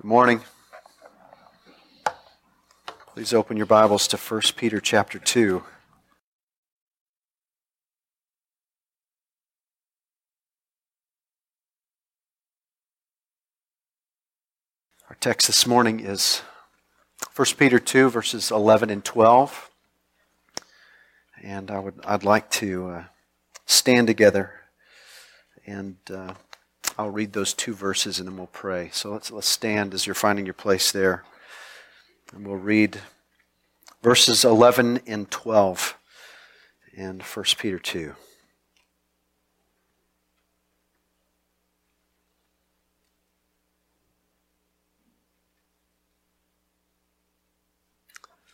Good morning. Please open your Bibles to 1 Peter chapter 2. Our text this morning is 1 Peter 2, verses 11 and 12. And I would, I'd like to uh, stand together and uh, I'll read those two verses and then we'll pray. So let's, let's stand as you're finding your place there. And we'll read verses 11 and 12 in 1 Peter 2.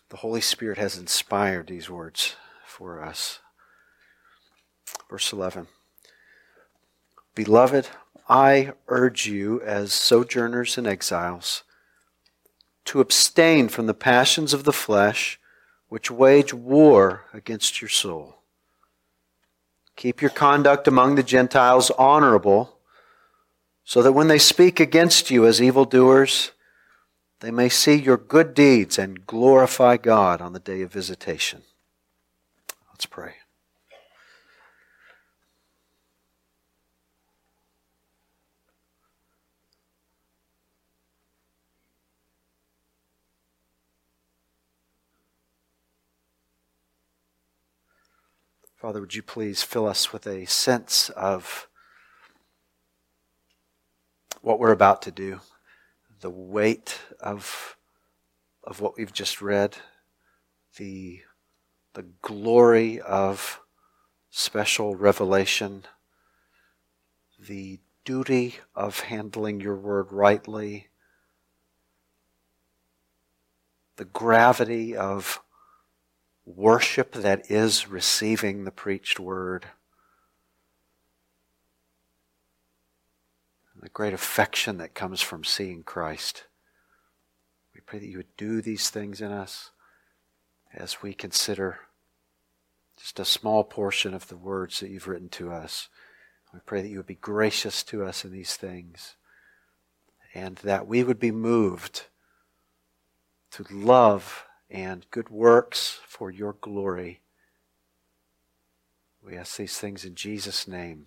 The Holy Spirit has inspired these words for us. Verse 11 Beloved, I urge you, as sojourners and exiles, to abstain from the passions of the flesh which wage war against your soul. Keep your conduct among the Gentiles honorable, so that when they speak against you as evildoers, they may see your good deeds and glorify God on the day of visitation. Let's pray. Father, would you please fill us with a sense of what we're about to do, the weight of, of what we've just read, the, the glory of special revelation, the duty of handling your word rightly, the gravity of worship that is receiving the preached word, the great affection that comes from seeing Christ. We pray that you would do these things in us as we consider just a small portion of the words that you've written to us. We pray that you would be gracious to us in these things and that we would be moved to love and good works for your glory. We ask these things in Jesus' name.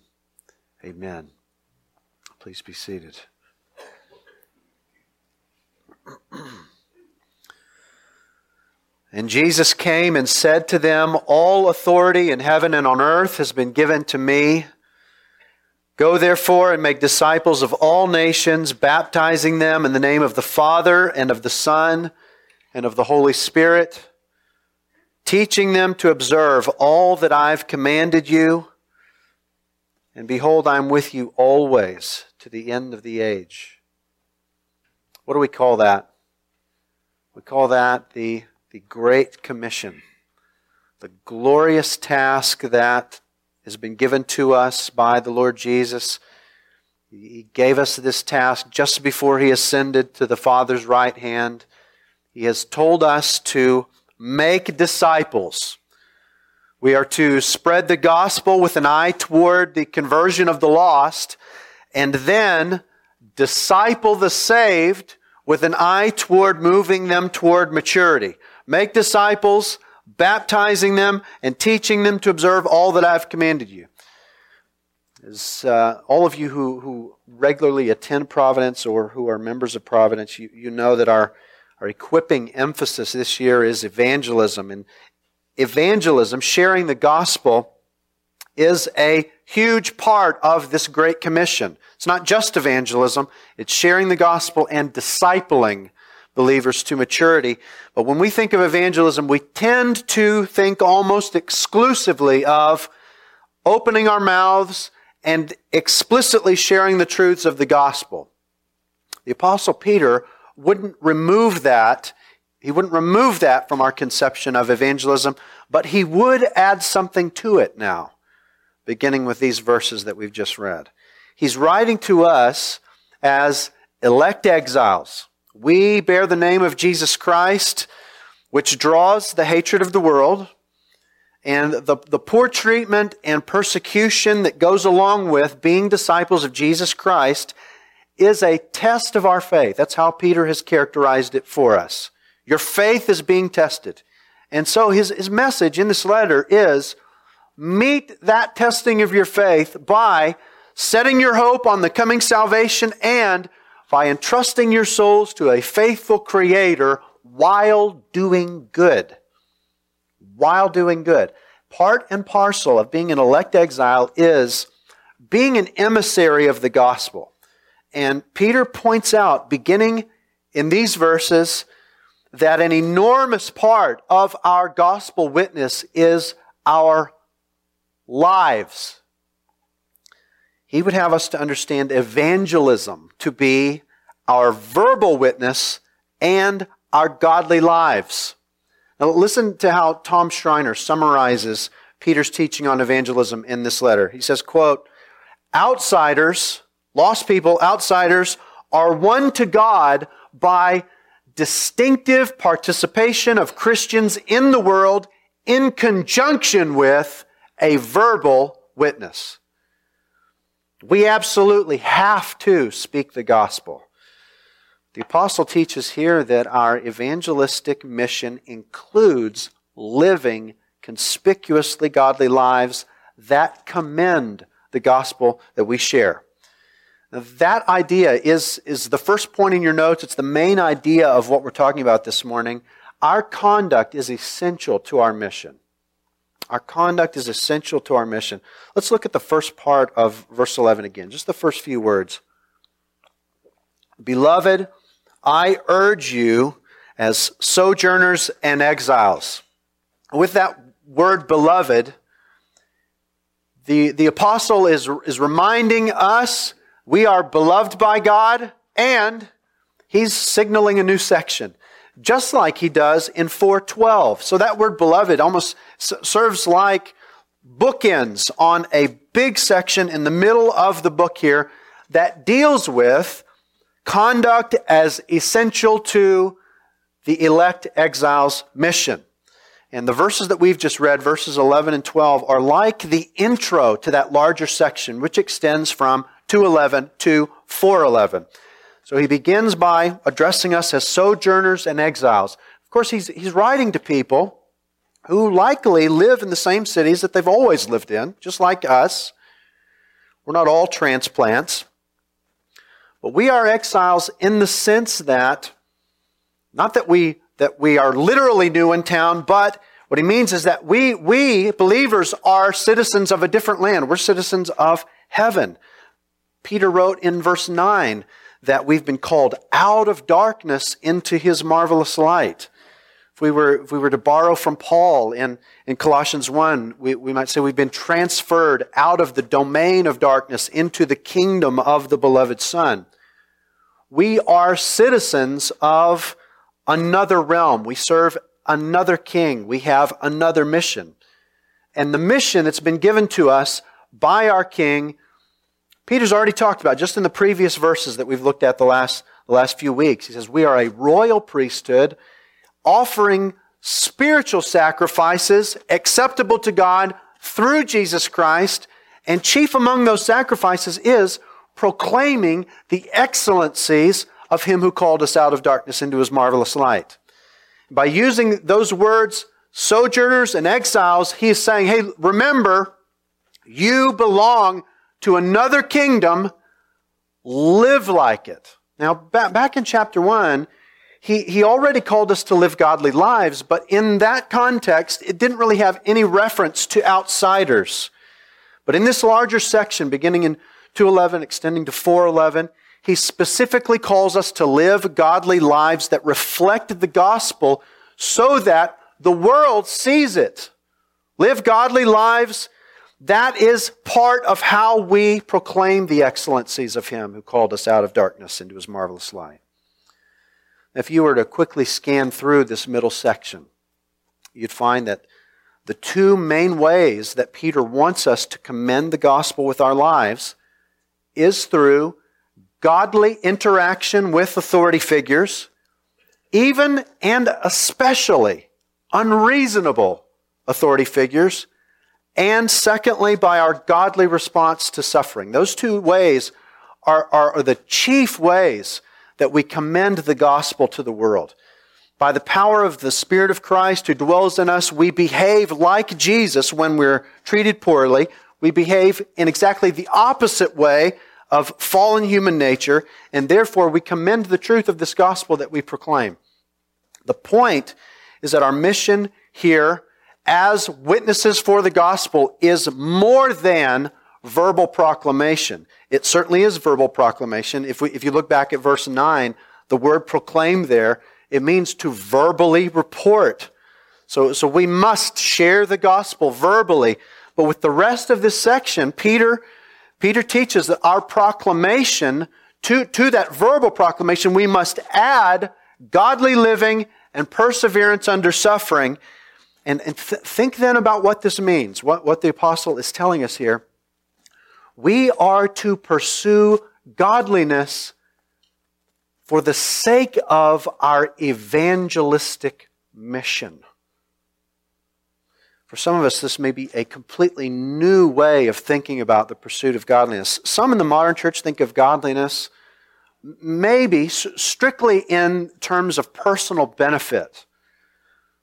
Amen. Please be seated. And Jesus came and said to them, All authority in heaven and on earth has been given to me. Go therefore and make disciples of all nations, baptizing them in the name of the Father and of the Son and of the Holy Spirit, teaching them to observe all that I've commanded you. And behold, I'm with you always to the end of the age. What do we call that? We call that the, the Great Commission, the glorious task that has been given to us by the Lord Jesus. He gave us this task just before he ascended to the Father's right hand. He has told us to make disciples. We are to spread the gospel with an eye toward the conversion of the lost, and then disciple the saved with an eye toward moving them toward maturity. Make disciples, baptizing them, and teaching them to observe all that I've commanded you. As uh, all of you who, who regularly attend Providence or who are members of Providence, you, you know that our our equipping emphasis this year is evangelism. And evangelism, sharing the gospel, is a huge part of this Great Commission. It's not just evangelism, it's sharing the gospel and discipling believers to maturity. But when we think of evangelism, we tend to think almost exclusively of opening our mouths and explicitly sharing the truths of the gospel. The Apostle Peter wouldn't remove that. He wouldn't remove that from our conception of evangelism, but he would add something to it now, beginning with these verses that we've just read. He's writing to us as elect exiles. We bear the name of Jesus Christ, which draws the hatred of the world and the, the poor treatment and persecution that goes along with being disciples of Jesus Christ is a test of our faith. That's how Peter has characterized it for us. Your faith is being tested. And so his, his message in this letter is meet that testing of your faith by setting your hope on the coming salvation and by entrusting your souls to a faithful Creator while doing good. While doing good. Part and parcel of being an elect exile is being an emissary of the gospel. And Peter points out, beginning in these verses, that an enormous part of our gospel witness is our lives. He would have us to understand evangelism to be our verbal witness and our godly lives. Now, listen to how Tom Schreiner summarizes Peter's teaching on evangelism in this letter. He says, quote, outsiders, lost people, outsiders, are won to God by distinctive participation of Christians in the world in conjunction with a verbal witness. We absolutely have to speak the gospel. The apostle teaches here that our evangelistic mission includes living conspicuously godly lives that commend the gospel that we share. That idea is, is the first point in your notes. It's the main idea of what we're talking about this morning. Our conduct is essential to our mission. Our conduct is essential to our mission. Let's look at the first part of verse 11 again, just the first few words. Beloved, I urge you as sojourners and exiles. With that word beloved, the, the apostle is, is reminding us we are beloved by God and he's signaling a new section just like he does in 412. So that word beloved almost serves like bookends on a big section in the middle of the book here that deals with conduct as essential to the elect exiles mission. And the verses that we've just read, verses 11 and 12, are like the intro to that larger section, which extends from 211 to 411. So he begins by addressing us as sojourners and exiles. Of course, he's, he's writing to people who likely live in the same cities that they've always lived in, just like us. We're not all transplants. But we are exiles in the sense that, not that we, that we are literally new in town, but what he means is that we, we believers are citizens of a different land. We're citizens of heaven. Peter wrote in verse 9 that we've been called out of darkness into his marvelous light. If we were, if we were to borrow from Paul in, in Colossians 1, we, we might say we've been transferred out of the domain of darkness into the kingdom of the beloved Son. We are citizens of another realm. We serve another king. We have another mission. And the mission that's been given to us by our king Peter's already talked about just in the previous verses that we've looked at the last, the last few weeks. He says, We are a royal priesthood offering spiritual sacrifices acceptable to God through Jesus Christ. And chief among those sacrifices is proclaiming the excellencies of Him who called us out of darkness into His marvelous light. By using those words, sojourners and exiles, He is saying, hey, remember, you belong to another kingdom, live like it. Now, back in chapter 1, he, he already called us to live godly lives, but in that context, it didn't really have any reference to outsiders. But in this larger section, beginning in 211, extending to 411, he specifically calls us to live godly lives that reflect the gospel so that the world sees it. Live godly lives that is part of how we proclaim the excellencies of Him who called us out of darkness into His marvelous light. If you were to quickly scan through this middle section, you'd find that the two main ways that Peter wants us to commend the gospel with our lives is through godly interaction with authority figures, even and especially unreasonable authority figures and secondly, by our godly response to suffering. Those two ways are, are, are the chief ways that we commend the gospel to the world. By the power of the Spirit of Christ who dwells in us, we behave like Jesus when we're treated poorly. We behave in exactly the opposite way of fallen human nature, and therefore we commend the truth of this gospel that we proclaim. The point is that our mission here as witnesses for the gospel is more than verbal proclamation. It certainly is verbal proclamation. If, we, if you look back at verse 9, the word proclaim there, it means to verbally report. So, so we must share the gospel verbally. But with the rest of this section, Peter, Peter teaches that our proclamation, to, to that verbal proclamation, we must add godly living and perseverance under suffering. And, and th- think then about what this means, what, what the apostle is telling us here. We are to pursue godliness for the sake of our evangelistic mission. For some of us, this may be a completely new way of thinking about the pursuit of godliness. Some in the modern church think of godliness maybe strictly in terms of personal benefit.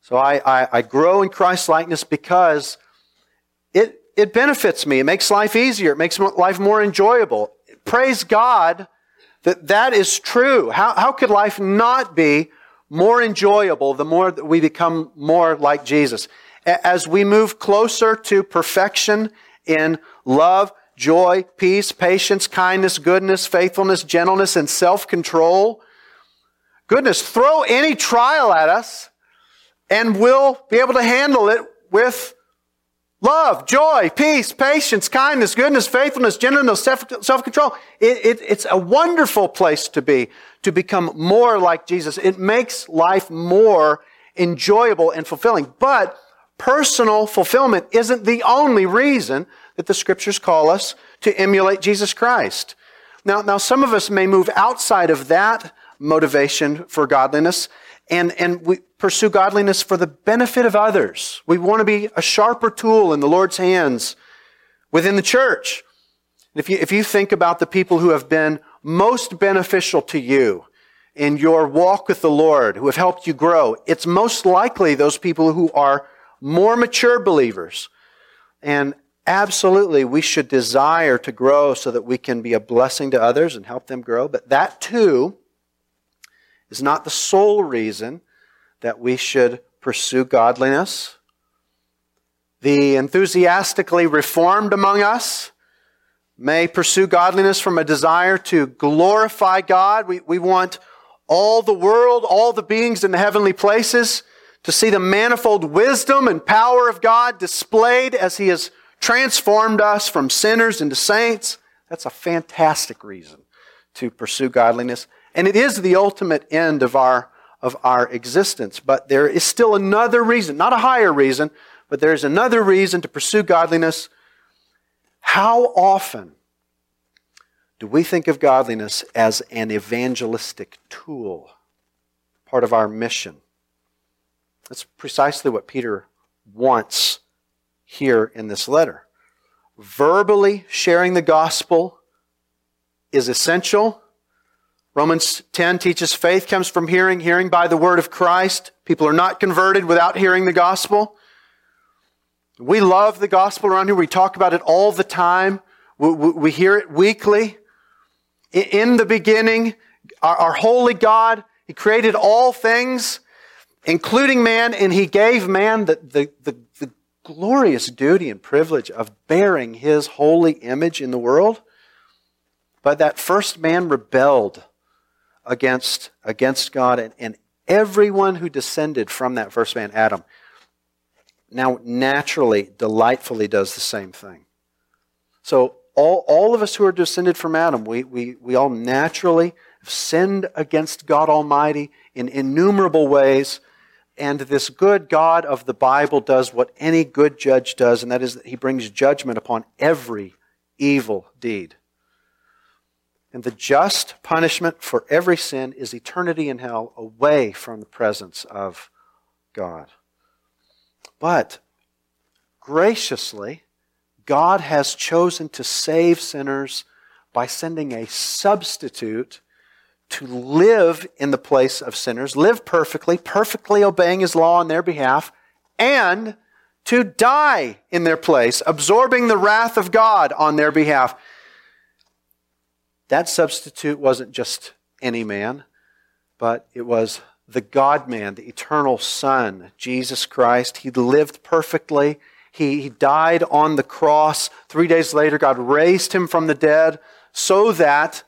So I, I, I grow in Christ likeness because it, it benefits me. It makes life easier. It makes life more enjoyable. Praise God that that is true. How, how could life not be more enjoyable the more that we become more like Jesus? As we move closer to perfection in love, joy, peace, patience, kindness, goodness, faithfulness, gentleness, and self-control, goodness, throw any trial at us and we'll be able to handle it with love, joy, peace, patience, kindness, goodness, faithfulness, gentleness, self-control. It, it, it's a wonderful place to be, to become more like Jesus. It makes life more enjoyable and fulfilling. But personal fulfillment isn't the only reason that the scriptures call us to emulate Jesus Christ. Now, now some of us may move outside of that motivation for godliness and, and we pursue godliness for the benefit of others. We want to be a sharper tool in the Lord's hands within the church. If you, if you think about the people who have been most beneficial to you in your walk with the Lord, who have helped you grow, it's most likely those people who are more mature believers. And absolutely, we should desire to grow so that we can be a blessing to others and help them grow. But that too is not the sole reason that we should pursue godliness. The enthusiastically reformed among us may pursue godliness from a desire to glorify God. We, we want all the world, all the beings in the heavenly places to see the manifold wisdom and power of God displayed as He has transformed us from sinners into saints. That's a fantastic reason to pursue godliness. And it is the ultimate end of our, of our existence. But there is still another reason, not a higher reason, but there is another reason to pursue godliness. How often do we think of godliness as an evangelistic tool, part of our mission? That's precisely what Peter wants here in this letter. Verbally sharing the gospel is essential Romans 10 teaches faith comes from hearing, hearing by the word of Christ. People are not converted without hearing the gospel. We love the gospel around here. We talk about it all the time. We, we, we hear it weekly. In the beginning, our, our holy God, He created all things, including man, and He gave man the, the, the, the glorious duty and privilege of bearing His holy image in the world. But that first man rebelled against, against God, and, and everyone who descended from that first man, Adam, now naturally, delightfully does the same thing. So all, all of us who are descended from Adam, we, we, we all naturally have sinned against God Almighty in innumerable ways. And this good God of the Bible does what any good judge does, and that is that he brings judgment upon every evil deed. And the just punishment for every sin is eternity in hell away from the presence of God. But graciously, God has chosen to save sinners by sending a substitute to live in the place of sinners, live perfectly, perfectly obeying his law on their behalf, and to die in their place, absorbing the wrath of God on their behalf. That substitute wasn't just any man, but it was the God man, the eternal Son, Jesus Christ. He lived perfectly. He, he died on the cross. Three days later, God raised him from the dead so that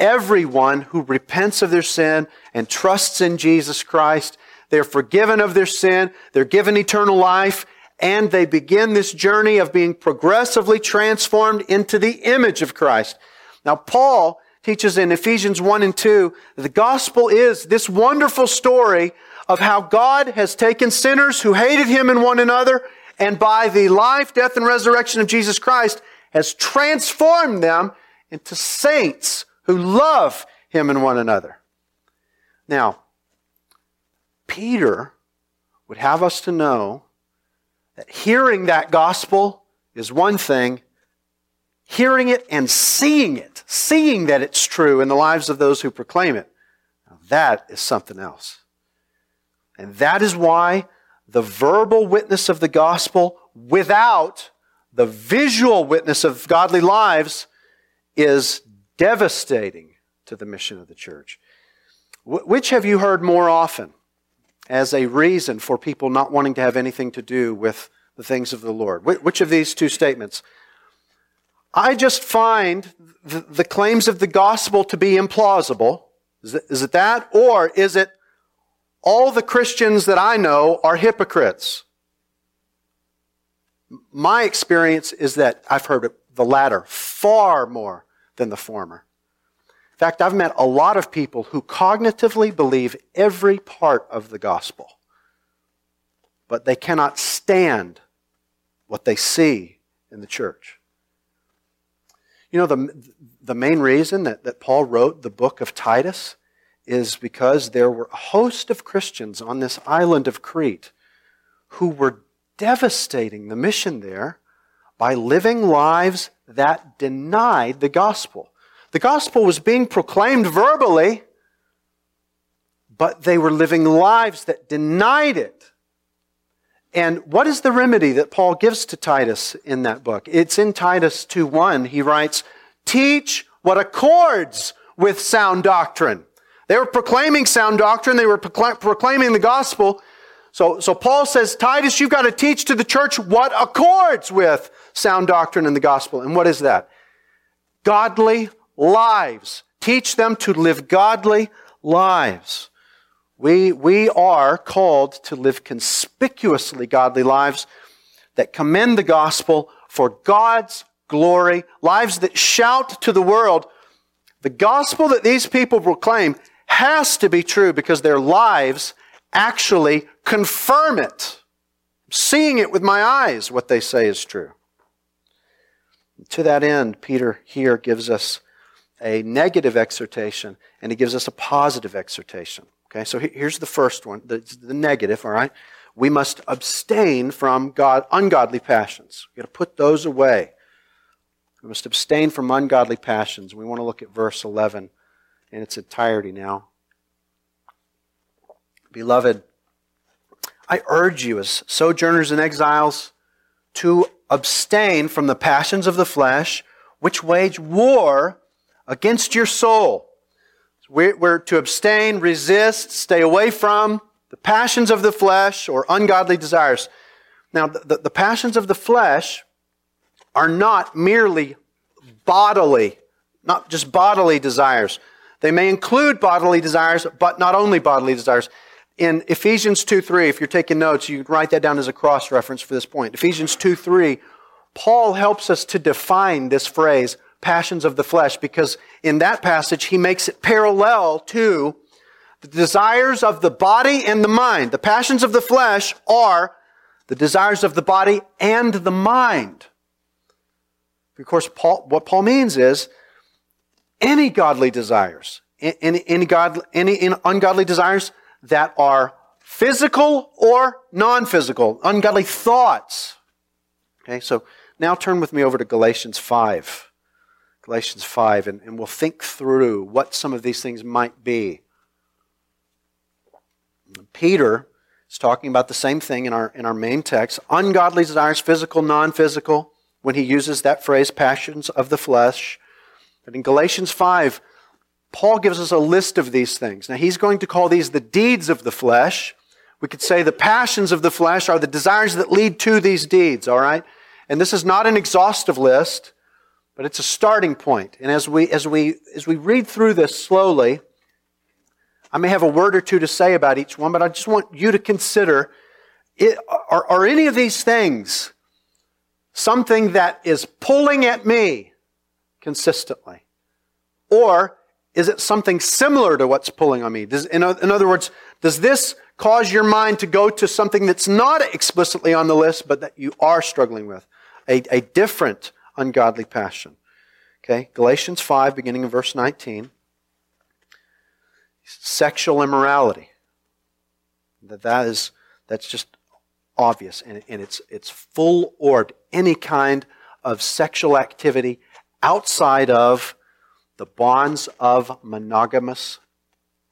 everyone who repents of their sin and trusts in Jesus Christ, they're forgiven of their sin, they're given eternal life, and they begin this journey of being progressively transformed into the image of Christ. Now, Paul teaches in Ephesians 1 and 2 that the gospel is this wonderful story of how God has taken sinners who hated him and one another, and by the life, death, and resurrection of Jesus Christ, has transformed them into saints who love him and one another. Now, Peter would have us to know that hearing that gospel is one thing, hearing it and seeing it, seeing that it's true in the lives of those who proclaim it, that is something else. And that is why the verbal witness of the gospel without the visual witness of godly lives is devastating to the mission of the church. which have you heard more often as a reason for people not wanting to have anything to do with the things of the Lord? which of these two statements? I just find the, the claims of the gospel to be implausible. Is it, is it that? Or is it all the Christians that I know are hypocrites? My experience is that I've heard the latter far more than the former. In fact, I've met a lot of people who cognitively believe every part of the gospel, but they cannot stand what they see in the church. You know, the, the main reason that, that Paul wrote the book of Titus is because there were a host of Christians on this island of Crete who were devastating the mission there by living lives that denied the gospel. The gospel was being proclaimed verbally, but they were living lives that denied it. And what is the remedy that Paul gives to Titus in that book? It's in Titus 2:1. He writes, "Teach what accords with sound doctrine." They were proclaiming sound doctrine, they were proclaiming the gospel. So, so Paul says, Titus, you've got to teach to the church what accords with sound doctrine in the gospel. And what is that? Godly lives. Teach them to live godly lives. We, we are called to live conspicuously godly lives that commend the gospel for God's glory, lives that shout to the world. The gospel that these people proclaim has to be true because their lives actually confirm it. seeing it with my eyes, what they say is true. To that end, Peter here gives us a negative exhortation and he gives us a positive exhortation. Okay, so here's the first one, the, the negative, all right? We must abstain from God, ungodly passions. We've got to put those away. We must abstain from ungodly passions. We want to look at verse 11 in its entirety now. Beloved, I urge you as sojourners and exiles to abstain from the passions of the flesh, which wage war against your soul. We're to abstain, resist, stay away from the passions of the flesh or ungodly desires. Now, the, the passions of the flesh are not merely bodily, not just bodily desires. They may include bodily desires, but not only bodily desires in Ephesians 2 3, if you're taking notes, you can write that down as a cross reference for this point. Ephesians 2 3, Paul helps us to define this phrase, passions of the flesh, because in that passage he makes it parallel to the desires of the body and the mind. The passions of the flesh are the desires of the body and the mind. Of course, Paul, what Paul means is any godly desires, any, any, God, any ungodly desires that are physical or non physical, ungodly thoughts. Okay, so now turn with me over to Galatians 5. Galatians 5, and, and we'll think through what some of these things might be. Peter is talking about the same thing in our, in our main text ungodly desires, physical, non physical, when he uses that phrase, passions of the flesh. But in Galatians 5, Paul gives us a list of these things. Now, he's going to call these the deeds of the flesh. We could say the passions of the flesh are the desires that lead to these deeds, all right? And this is not an exhaustive list, but it's a starting point. And as we, as we, as we read through this slowly, I may have a word or two to say about each one, but I just want you to consider it, are, are any of these things something that is pulling at me consistently? Or is it something similar to what's pulling on me? Does, in, in other words, does this cause your mind to go to something that's not explicitly on the list, but that you are struggling with? A, a different ungodly passion. Okay, Galatians 5, beginning in verse 19 sexual immorality. That, that is, that's just obvious. And, and it's, it's full orbed. Any kind of sexual activity outside of the bonds of monogamous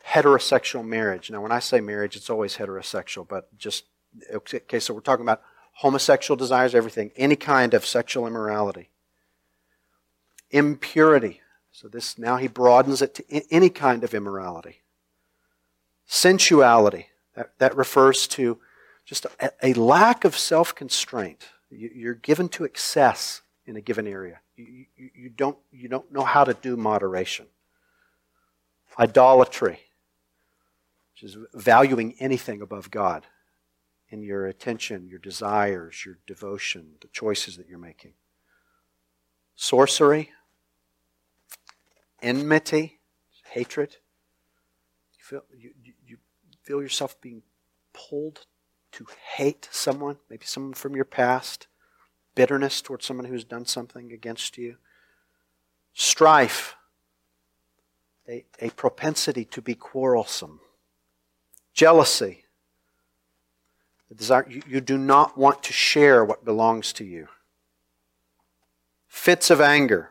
heterosexual marriage. Now, when I say marriage, it's always heterosexual, but just, okay, so we're talking about homosexual desires, everything, any kind of sexual immorality. Impurity. So this, now he broadens it to any kind of immorality. Sensuality, that, that refers to just a, a lack of self constraint. You, are given to excess in a given area. You, you, you, don't, you don't know how to do moderation. Idolatry, which is valuing anything above God in your attention, your desires, your devotion, the choices that you're making. Sorcery, enmity, hatred. You feel, you, feel yourself being pulled to hate someone, maybe someone from your past, bitterness towards someone who's done something against you, strife, a, a propensity to be quarrelsome, jealousy, the desire you, you do not want to share what belongs to you, fits of anger,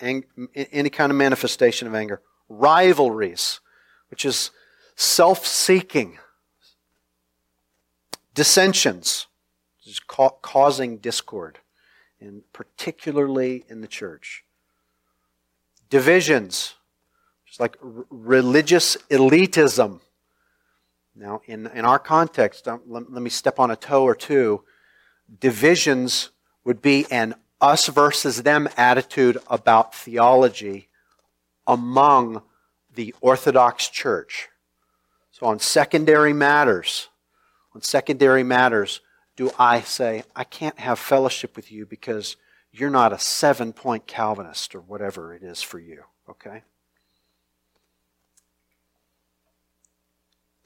any kind of manifestation of anger, rivalries, which is self seeking, dissensions, which is causing discord, and particularly in the church. Divisions, just like r- religious elitism. Now, in, in our context, um, let, let me step on a toe or two. Divisions would be an us versus them attitude about theology among the Orthodox Church. So on secondary matters, on secondary matters, do I say, I can't have fellowship with you because you're not a seven point Calvinist or whatever it is for you, okay?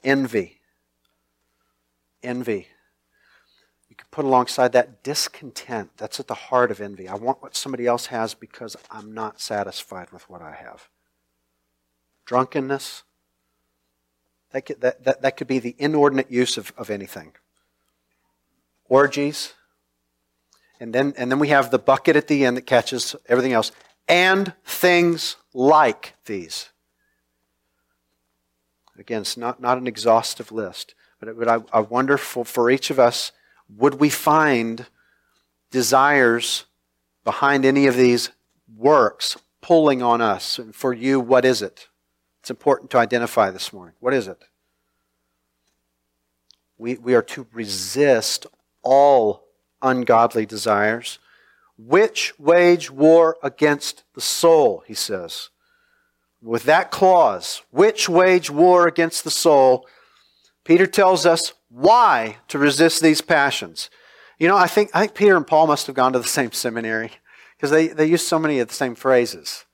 Envy. Envy. Can put alongside that discontent. That's at the heart of envy. I want what somebody else has because I'm not satisfied with what I have. Drunkenness. That could, that, that, that could be the inordinate use of, of anything. Orgies. And then, and then we have the bucket at the end that catches everything else. And things like these. Again, it's not, not an exhaustive list. But, but I, I wonder for, for each of us, would we find desires behind any of these works pulling on us? And for you, what is it? It's important to identify this morning. What is it? We, we are to resist all ungodly desires, which wage war against the soul, he says. With that clause, which wage war against the soul, Peter tells us why to resist these passions. You know, I think, I think Peter and Paul must have gone to the same seminary because they, they use so many of the same phrases.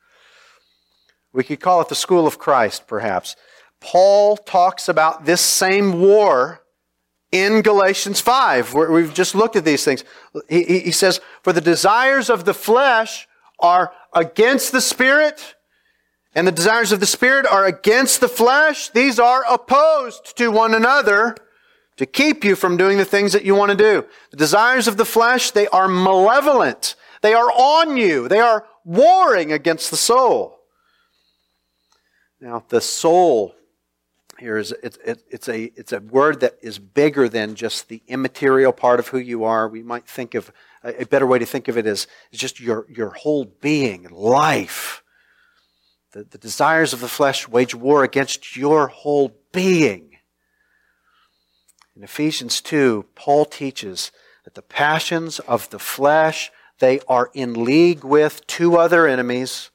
We could call it the school of Christ, perhaps. Paul talks about this same war in Galatians 5, where we've just looked at these things. He, he says, For the desires of the flesh are against the spirit, and the desires of the spirit are against the flesh. These are opposed to one another to keep you from doing the things that you want to do. The desires of the flesh, they are malevolent. They are on you. They are warring against the soul. Now, the soul here is it, it, it's a it's a word that is bigger than just the immaterial part of who you are. We might think of a, better way to think of it is, is just your your whole being, life. The, the desires of the flesh wage war against your whole being. In Ephesians 2, Paul teaches that the passions of the flesh, they are in league with two other enemies.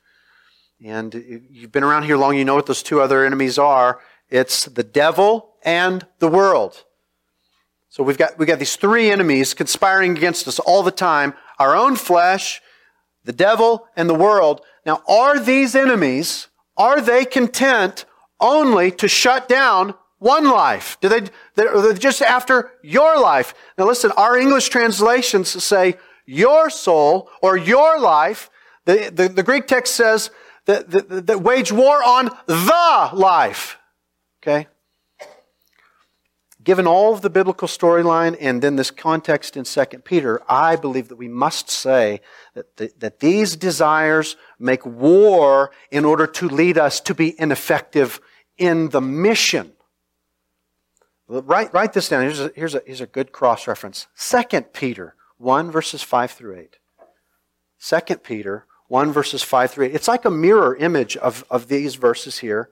And you've been around here long, you know what those two other enemies are. It's the devil and the world. So we've got, we've got these three enemies conspiring against us all the time. Our own flesh, the devil, and the world. Now, are these enemies, are they content only to shut down one life? Do they, they're just after your life? Now listen, our English translations say your soul or your life. The, the, the Greek text says that, that, that wage war on the life. Okay? Given all of the biblical storyline and then this context in 2 Peter, I believe that we must say that, the, that these desires make war in order to lead us to be ineffective in the mission. Write, write this down. Here's a, here's, a, here's a good cross reference. 2 Peter 1, verses 5 through 8. 2 Peter 1, verses 5 through 8. It's like a mirror image of, of these verses here.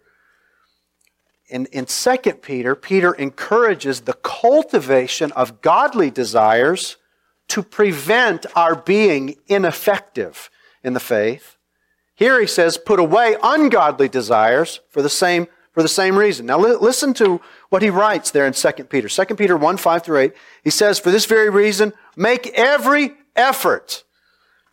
In, in 2 Peter, Peter encourages the cultivation of godly desires to prevent our being ineffective in the faith. Here he says, put away ungodly desires for the same, for the same reason. Now li- listen to what he writes there in 2 Peter. 2 Peter 1, 5 through 8. He says, for this very reason, make every effort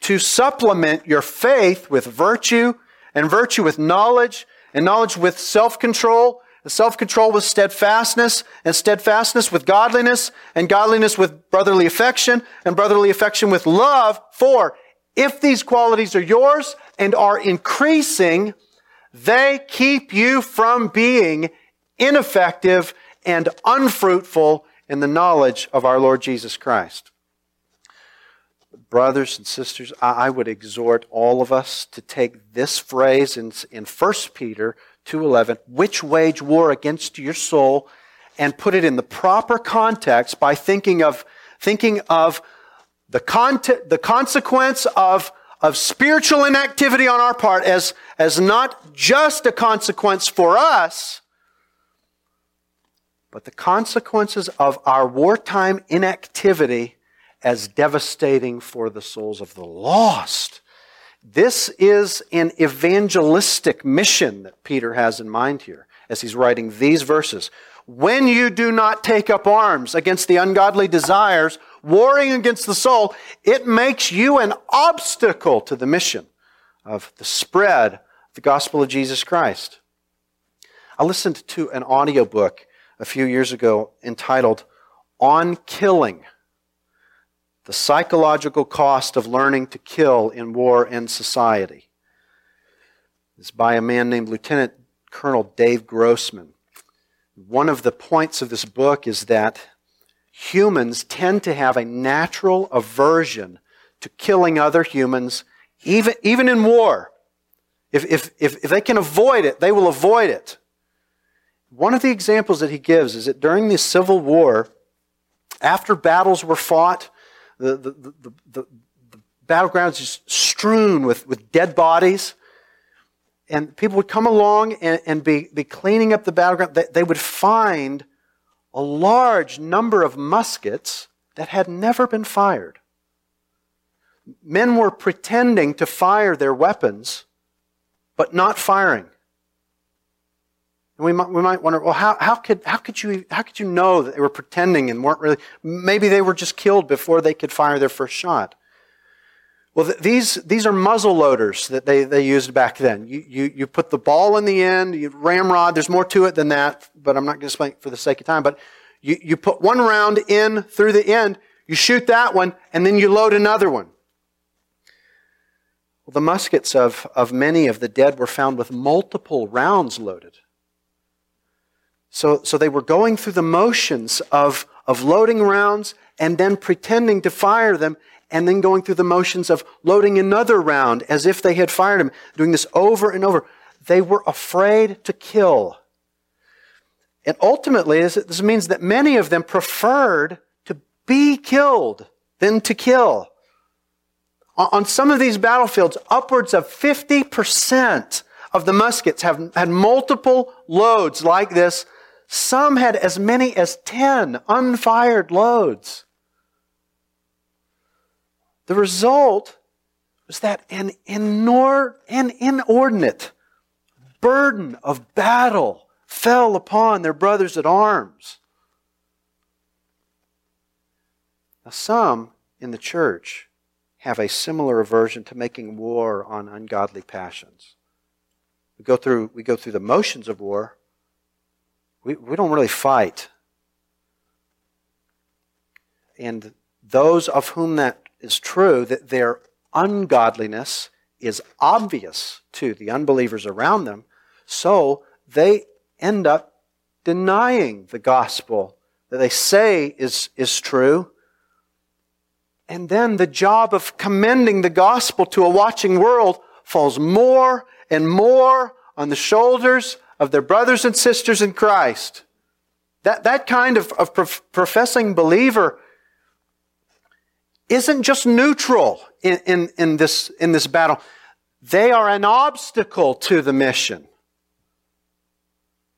to supplement your faith with virtue, and virtue with knowledge, and knowledge with self-control, and self-control with steadfastness, and steadfastness with godliness, and godliness with brotherly affection, and brotherly affection with love. For if these qualities are yours and are increasing, they keep you from being ineffective and unfruitful in the knowledge of our Lord Jesus Christ. Brothers and sisters, I would exhort all of us to take this phrase in, in 1 Peter 2.11, which wage war against your soul, and put it in the proper context by thinking of, thinking of the, conte- the consequence of, of spiritual inactivity on our part as, as not just a consequence for us, but the consequences of our wartime inactivity as devastating for the souls of the lost. This is an evangelistic mission that Peter has in mind here as he's writing these verses. When you do not take up arms against the ungodly desires, warring against the soul, it makes you an obstacle to the mission of the spread of the gospel of Jesus Christ. I listened to an audiobook a few years ago entitled On Killing The Psychological Cost of Learning to Kill in War and Society. It's by a man named Lieutenant Colonel Dave Grossman. One of the points of this book is that humans tend to have a natural aversion to killing other humans, even, even in war. If, if, if, if they can avoid it, they will avoid it. One of the examples that he gives is that during the Civil War, after battles were fought, the, the, the, the, battlegrounds just strewn with, with dead bodies. And people would come along and, and be, be cleaning up the battleground. They, they would find a large number of muskets that had never been fired. Men were pretending to fire their weapons, but not firing. And we might, we might wonder, well, how, how, could, how, could you, how could you know that they were pretending and weren't really, maybe they were just killed before they could fire their first shot. Well, th- these, these are muzzle loaders that they, they used back then. You, you, you put the ball in the end, you ramrod, there's more to it than that, but I'm not going to explain for the sake of time. But you, you put one round in through the end, you shoot that one, and then you load another one. Well, the muskets of, of many of the dead were found with multiple rounds loaded. So, so they were going through the motions of, of loading rounds and then pretending to fire them. and then going through the motions of loading another round as if they had fired him, doing this over and over. They were afraid to kill. And ultimately, this means that many of them preferred to be killed than to kill. On some of these battlefields, upwards of 50% of the muskets have had multiple loads like this. Some had as many as 10 unfired loads. The result was that an, inor- an inordinate burden of battle fell upon their brothers at arms. Now, some in the church have a similar aversion to making war on ungodly passions. We go through, we go through the motions of war. We, we don't really fight. And those of whom that is true, that their ungodliness is obvious to the unbelievers around them, so they end up denying the gospel that they say is, is true. And then the job of commending the gospel to a watching world falls more and more on the shoulders of their brothers and sisters in Christ. That, that kind of, of professing believer isn't just neutral in, in, in, this, in this battle. They are an obstacle to the mission.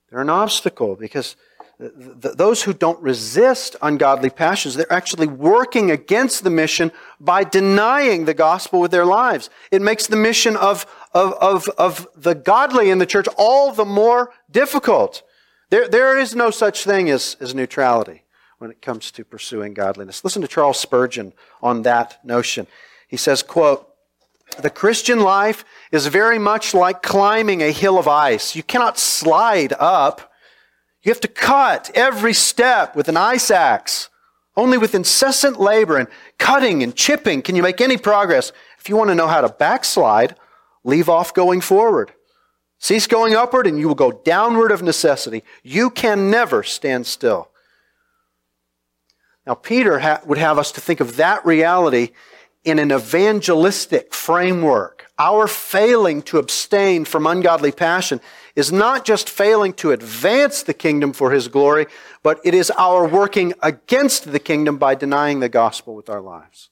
They're an obstacle because those who don't resist ungodly passions, they're actually working against the mission by denying the gospel with their lives. It makes the mission of, of, of, of the godly in the church all the more difficult. There, there is no such thing as, as neutrality when it comes to pursuing godliness. Listen to Charles Spurgeon on that notion. He says, quote, the Christian life is very much like climbing a hill of ice. You cannot slide up. You have to cut every step with an ice axe. Only with incessant labor and cutting and chipping can you make any progress. If you want to know how to backslide, leave off going forward. Cease going upward and you will go downward of necessity. You can never stand still. Now, Peter ha- would have us to think of that reality in an evangelistic framework. Our failing to abstain from ungodly passion is not just failing to advance the kingdom for his glory, but it is our working against the kingdom by denying the gospel with our lives.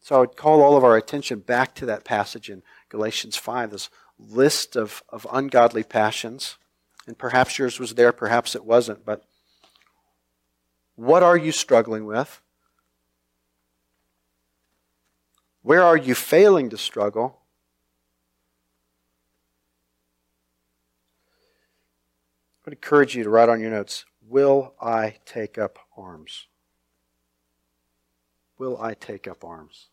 So I would call all of our attention back to that passage in Galatians 5, this list of, of ungodly passions. And perhaps yours was there, perhaps it wasn't, but what are you struggling with? Where are you failing to struggle? I would encourage you to write on your notes Will I take up arms? Will I take up arms?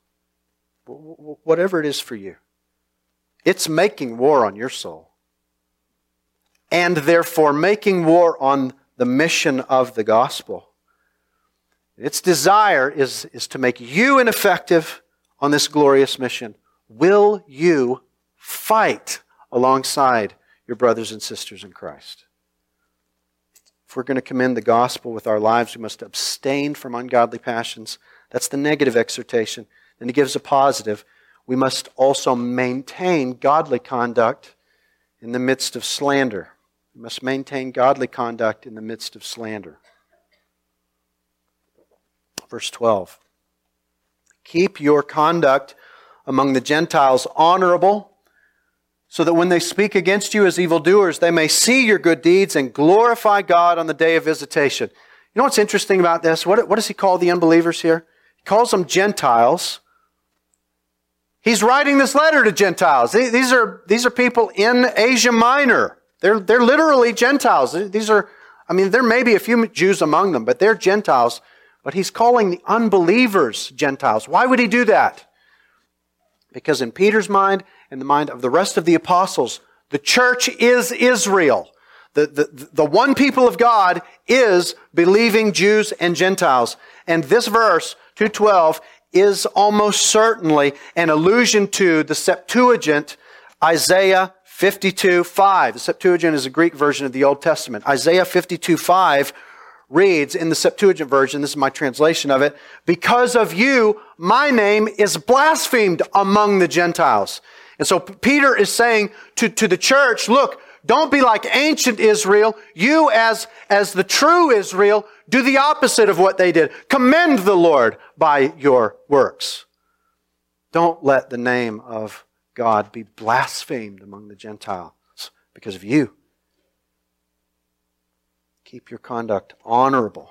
Whatever it is for you, it's making war on your soul. And therefore, making war on the mission of the gospel. Its desire is, is to make you ineffective on this glorious mission. Will you fight alongside your brothers and sisters in Christ? If we're going to commend the gospel with our lives, we must abstain from ungodly passions. That's the negative exhortation. And he gives a positive. We must also maintain godly conduct in the midst of slander. We must maintain godly conduct in the midst of slander. Verse 12. Keep your conduct among the Gentiles honorable, so that when they speak against you as evildoers, they may see your good deeds and glorify God on the day of visitation. You know what's interesting about this? What, what does he call the unbelievers here? He calls them Gentiles. He's writing this letter to Gentiles. These are, these are people in Asia Minor. They're, they're literally Gentiles. These are, I mean, there may be a few Jews among them, but they're Gentiles. But he's calling the unbelievers Gentiles. Why would he do that? Because in Peter's mind and the mind of the rest of the apostles, the church is Israel. The, the, the one people of God is believing Jews and Gentiles. And this verse, 212, is almost certainly an allusion to the Septuagint, Isaiah 52 5. The Septuagint is a Greek version of the Old Testament. Isaiah 52 5 reads in the Septuagint version, this is my translation of it, because of you, my name is blasphemed among the Gentiles. And so Peter is saying to, to the church, look, don't be like ancient Israel. You as, as the true Israel, do the opposite of what they did. Commend the Lord by your works. Don't let the name of God be blasphemed among the Gentiles because of you. Keep your conduct honorable.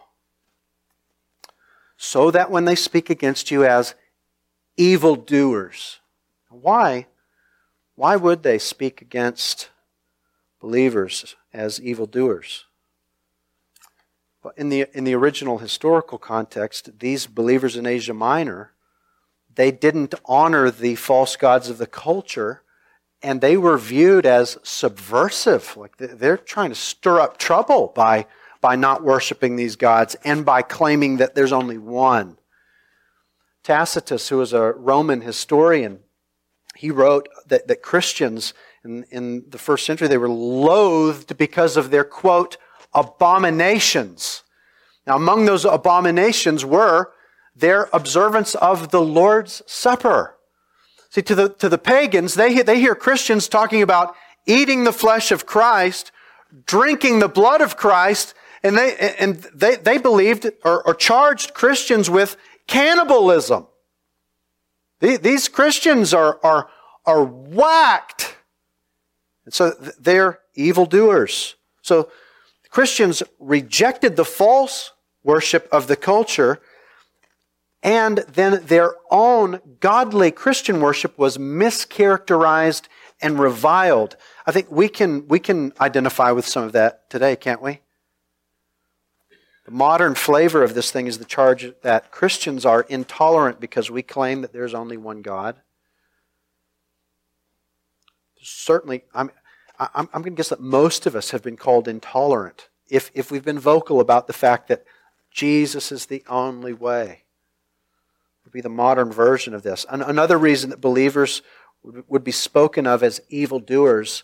So that when they speak against you as evildoers, why? Why would they speak against believers as evildoers? In the, in the original historical context, these believers in Asia Minor, they didn't honor the false gods of the culture and they were viewed as subversive. Like they're trying to stir up trouble by, by not worshiping these gods and by claiming that there's only one. Tacitus, who was a Roman historian, he wrote that, that Christians in, in the first century, they were loathed because of their, quote, abominations. Now, among those abominations were their observance of the Lord's Supper. See, to the, to the pagans, they, they hear Christians talking about eating the flesh of Christ, drinking the blood of Christ, and they, and they, they believed or, or charged Christians with cannibalism. These Christians are, are, are whacked. And so they're evildoers. So Christians rejected the false worship of the culture and then their own godly Christian worship was mischaracterized and reviled. I think we can, we can identify with some of that today, can't we? The modern flavor of this thing is the charge that Christians are intolerant because we claim that there's only one God. Certainly, I'm, I'm, I'm going to guess that most of us have been called intolerant if, if we've been vocal about the fact that Jesus is the only way would be the modern version of this. another reason that believers would be spoken of as evildoers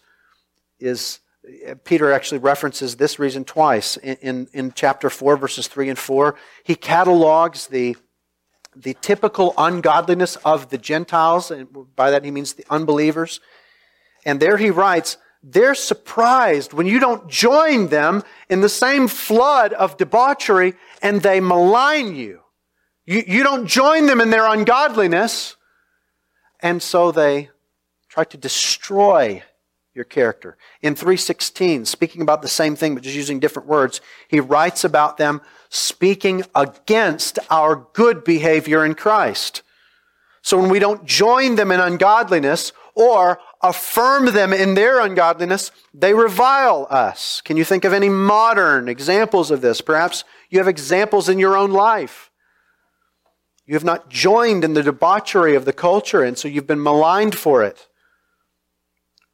is uh, Peter actually references this reason twice. In, in, in, chapter 4, verses 3 and 4, he catalogs the, the typical ungodliness of the Gentiles, and by that he means the unbelievers. And there he writes, they're surprised when you don't join them in the same flood of debauchery and they malign you. You, you don't join them in their ungodliness. And so they try to destroy your character. In 316, speaking about the same thing but just using different words, he writes about them speaking against our good behavior in Christ. So when we don't join them in ungodliness or affirm them in their ungodliness, they revile us. Can you think of any modern examples of this? Perhaps you have examples in your own life. You have not joined in the debauchery of the culture, and so you've been maligned for it.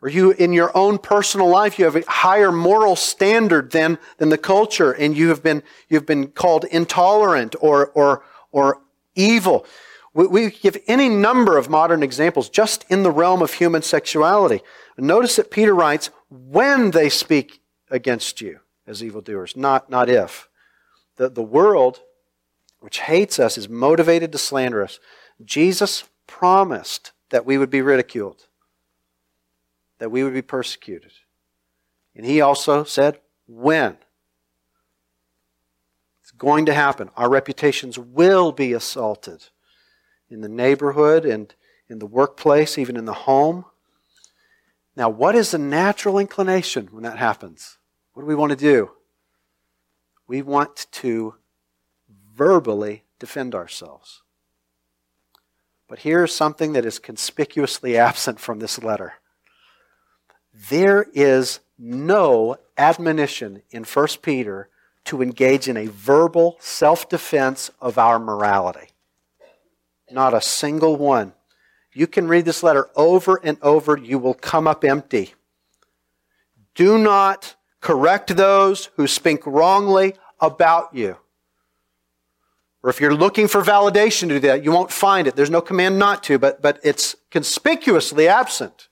Or you, in your own personal life, you have a higher moral standard than, than the culture, and you have been, you've been called intolerant or, or, or evil. We, we give any number of modern examples just in the realm of human sexuality. Notice that Peter writes, when they speak against you as evildoers, not, not if. The, the world which hates us, is motivated to slander us. Jesus promised that we would be ridiculed, that we would be persecuted. And he also said, when? It's going to happen. Our reputations will be assaulted in the neighborhood and in the workplace, even in the home. Now, what is the natural inclination when that happens? What do we want to do? We want to verbally defend ourselves. But here's something that is conspicuously absent from this letter. There is no admonition in 1 Peter to engage in a verbal self defense of our morality. Not a single one. You can read this letter over and over, you will come up empty. Do not correct those who speak wrongly about you. Or if you're looking for validation to do that, you won't find it. There's no command not to, but, but it's conspicuously absent.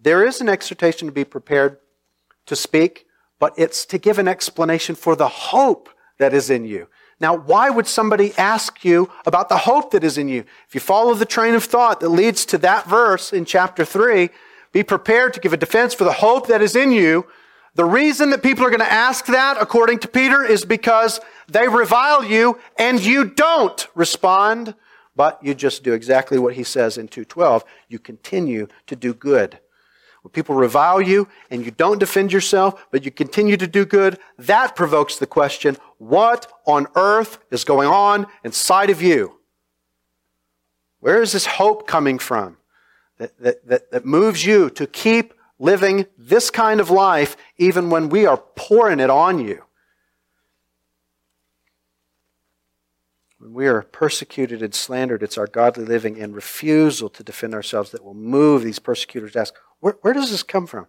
There is an exhortation to be prepared to speak, but it's to give an explanation for the hope that is in you. Now, why would somebody ask you about the hope that is in you? If you follow the train of thought that leads to that verse in chapter 3, be prepared to give a defense for the hope that is in you. The reason that people are going to ask that, according to Peter, is because they revile you and you don't respond, but you just do exactly what he says in 212. You continue to do good. When people revile you and you don't defend yourself, but you continue to do good, that provokes the question, what on earth is going on inside of you? Where is this hope coming from that, that, that, that moves you to keep living this kind of life even when we are pouring it on you? When we are persecuted and slandered, it's our godly living and refusal to defend ourselves that will move these persecutors to ask, where, where does this come from?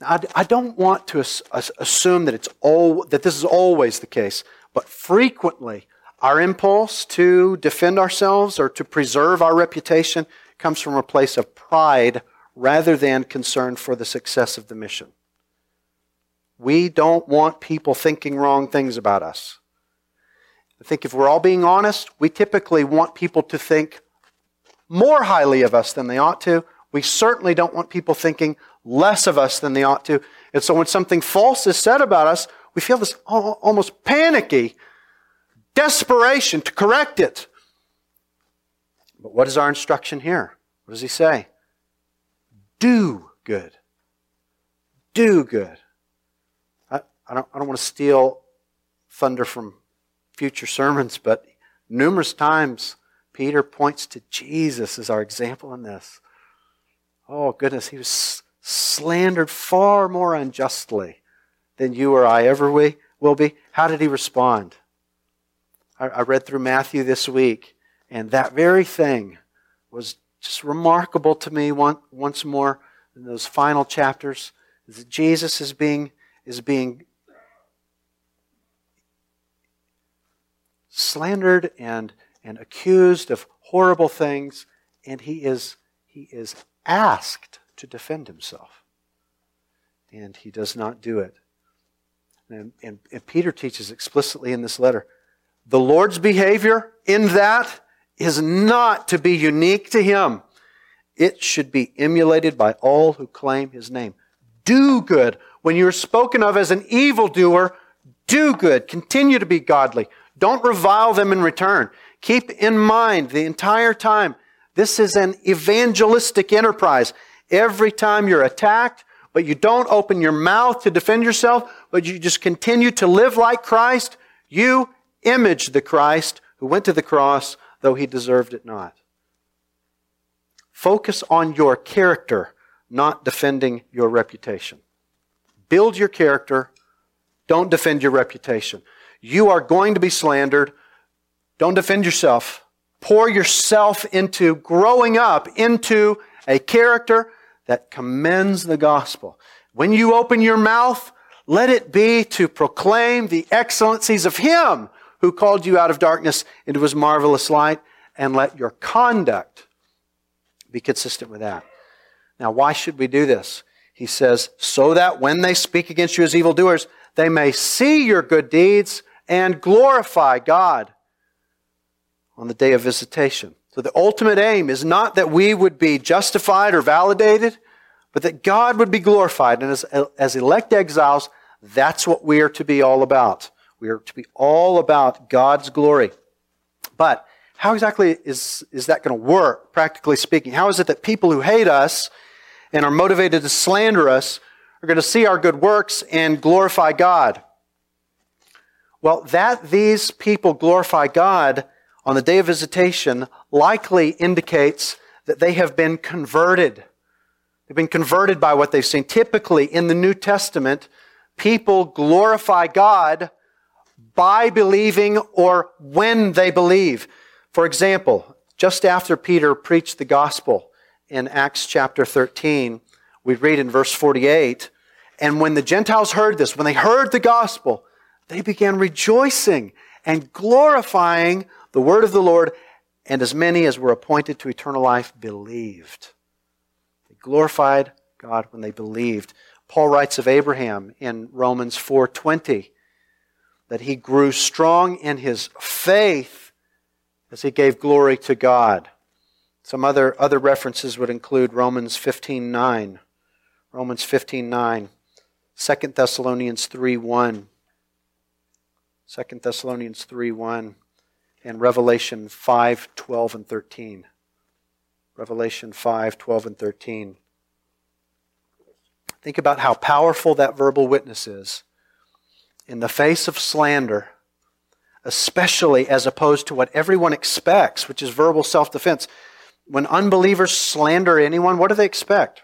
I, I don't want to assume that, it's all, that this is always the case, but frequently our impulse to defend ourselves or to preserve our reputation comes from a place of pride rather than concern for the success of the mission. We don't want people thinking wrong things about us. I think if we're all being honest, we typically want people to think more highly of us than they ought to, we certainly don't want people thinking less of us than they ought to. And so when something false is said about us, we feel this almost panicky desperation to correct it. But what is our instruction here? What does he say? Do good. Do good. I, I, don't, I don't want to steal thunder from future sermons, but numerous times Peter points to Jesus as our example in this. Oh, goodness, he was slandered far more unjustly than you or I ever will be. How did he respond? I read through Matthew this week, and that very thing was just remarkable to me once more in those final chapters. Is that Jesus is being, is being slandered and, and accused of horrible things, and he is, he is asked to defend himself. And he does not do it. And, and, and, Peter teaches explicitly in this letter the Lord's behavior in that is not to be unique to him. It should be emulated by all who claim his name. Do good. When you're spoken of as an evildoer, do good. Continue to be godly. Don't revile them in return. Keep in mind the entire time this is an evangelistic enterprise. Every time you're attacked, but you don't open your mouth to defend yourself, but you just continue to live like Christ, you image the Christ who went to the cross, though he deserved it not. Focus on your character, not defending your reputation. Build your character, don't defend your reputation. You are going to be slandered. Don't defend yourself pour yourself into growing up into a character that commends the gospel. When you open your mouth, let it be to proclaim the excellencies of Him who called you out of darkness into His marvelous light, and let your conduct be consistent with that. Now, why should we do this? He says, so that when they speak against you as evildoers, they may see your good deeds and glorify God on the day of visitation. So the ultimate aim is not that we would be justified or validated, but that God would be glorified. And as, as elect exiles, that's what we are to be all about. We are to be all about God's glory. But how exactly is, is that going to work, practically speaking? How is it that people who hate us and are motivated to slander us are going to see our good works and glorify God? Well, that these people glorify God on the day of visitation likely indicates that they have been converted. They've been converted by what they've seen. Typically, in the New Testament, people glorify God by believing or when they believe. For example, just after Peter preached the gospel in Acts chapter 13, we read in verse 48, and when the Gentiles heard this, when they heard the gospel, they began rejoicing and glorifying the word of the Lord, and as many as were appointed to eternal life believed. They glorified God when they believed. Paul writes of Abraham in Romans 4:20 that he grew strong in his faith as he gave glory to God. Some other, other references would include Romans 15:9, Romans 15:9, 2 Thessalonians 3:1, 2 Thessalonians 3:1, and Revelation 5:12 and 13. Revelation 5:12 and 13. Think about how powerful that verbal witness is in the face of slander, especially as opposed to what everyone expects, which is verbal self defense. When unbelievers slander anyone, what do they expect?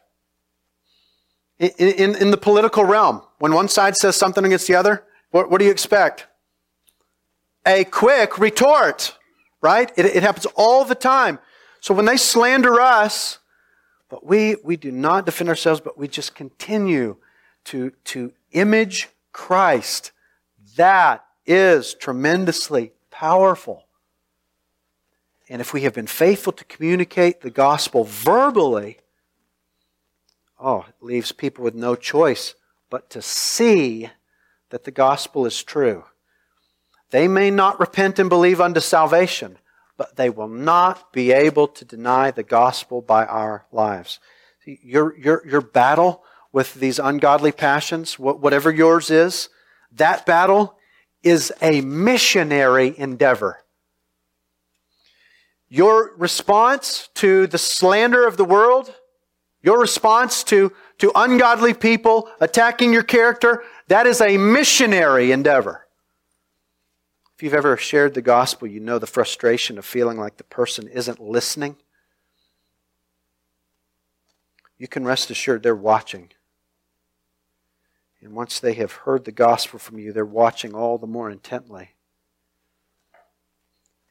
In, in, in, the political realm, when one side says something against the other, what, what do you expect? A quick retort, right? It, it happens all the time. So when they slander us, but we, we do not defend ourselves, but we just continue to, to image Christ. That is tremendously powerful. And if we have been faithful to communicate the gospel verbally, oh, it leaves people with no choice but to see that the gospel is true. They may not repent and believe unto salvation, but they will not be able to deny the gospel by our lives. See, your, your, your battle with these ungodly passions, whatever yours is, that battle is a missionary endeavor. Your response to the slander of the world, your response to, to ungodly people attacking your character, that is a missionary endeavor. If you've ever shared the gospel, you know the frustration of feeling like the person isn't listening. You can rest assured they're watching. And once they have heard the gospel from you, they're watching all the more intently.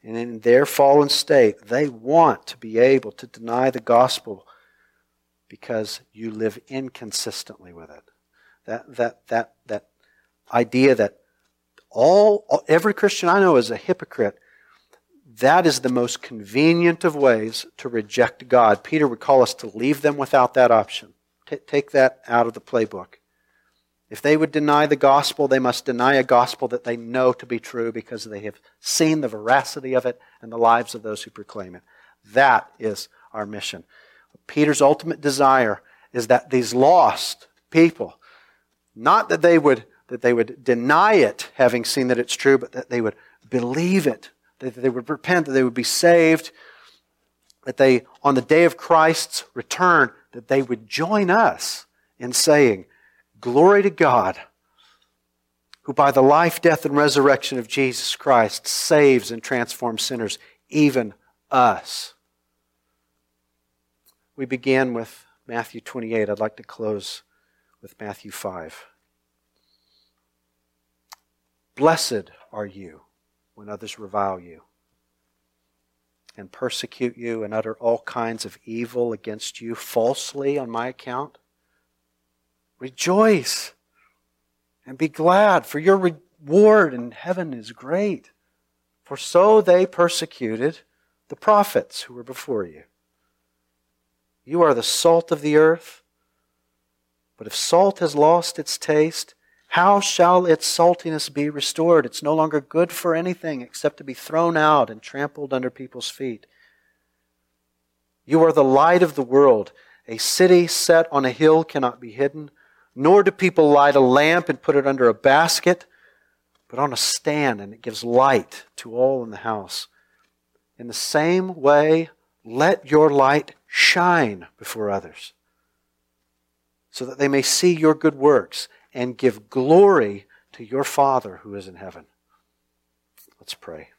And in their fallen state, they want to be able to deny the gospel because you live inconsistently with it. That, that, that, that idea that all, every Christian I know is a hypocrite. That is the most convenient of ways to reject God. Peter would call us to leave them without that option. T- take that out of the playbook. If they would deny the gospel, they must deny a gospel that they know to be true because they have seen the veracity of it and the lives of those who proclaim it. That is our mission. Peter's ultimate desire is that these lost people, not that they would that they would deny it, having seen that it's true, but that they would believe it, that they would repent, that they would be saved, that they, on the day of Christ's return, that they would join us in saying, Glory to God, who by the life, death, and resurrection of Jesus Christ saves and transforms sinners, even us. We began with Matthew 28. I'd like to close with Matthew 5. Blessed are you when others revile you and persecute you and utter all kinds of evil against you falsely on my account. Rejoice and be glad, for your reward in heaven is great. For so they persecuted the prophets who were before you. You are the salt of the earth. But if salt has lost its taste, how shall its saltiness be restored? It's no longer good for anything except to be thrown out and trampled under people's feet. You are the light of the world. A city set on a hill cannot be hidden, nor do people light a lamp and put it under a basket, but on a stand, and it gives light to all in the house. In the same way, let your light shine before others, so that they may see your good works and give glory to your Father who is in heaven. Let's pray.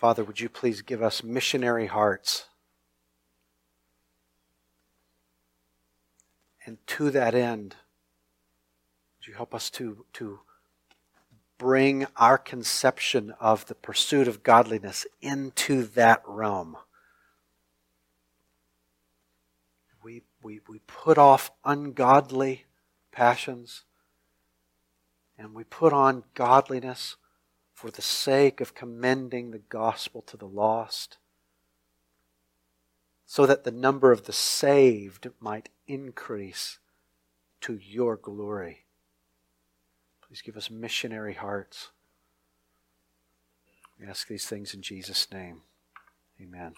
Father, would you please give us missionary hearts? And to that end, would you help us to, to bring our conception of the pursuit of godliness into that realm? We, we, we put off ungodly passions and we put on godliness for the sake of commending the gospel to the lost, so that the number of the saved might increase to your glory. Please give us missionary hearts. We ask these things in Jesus' name. Amen.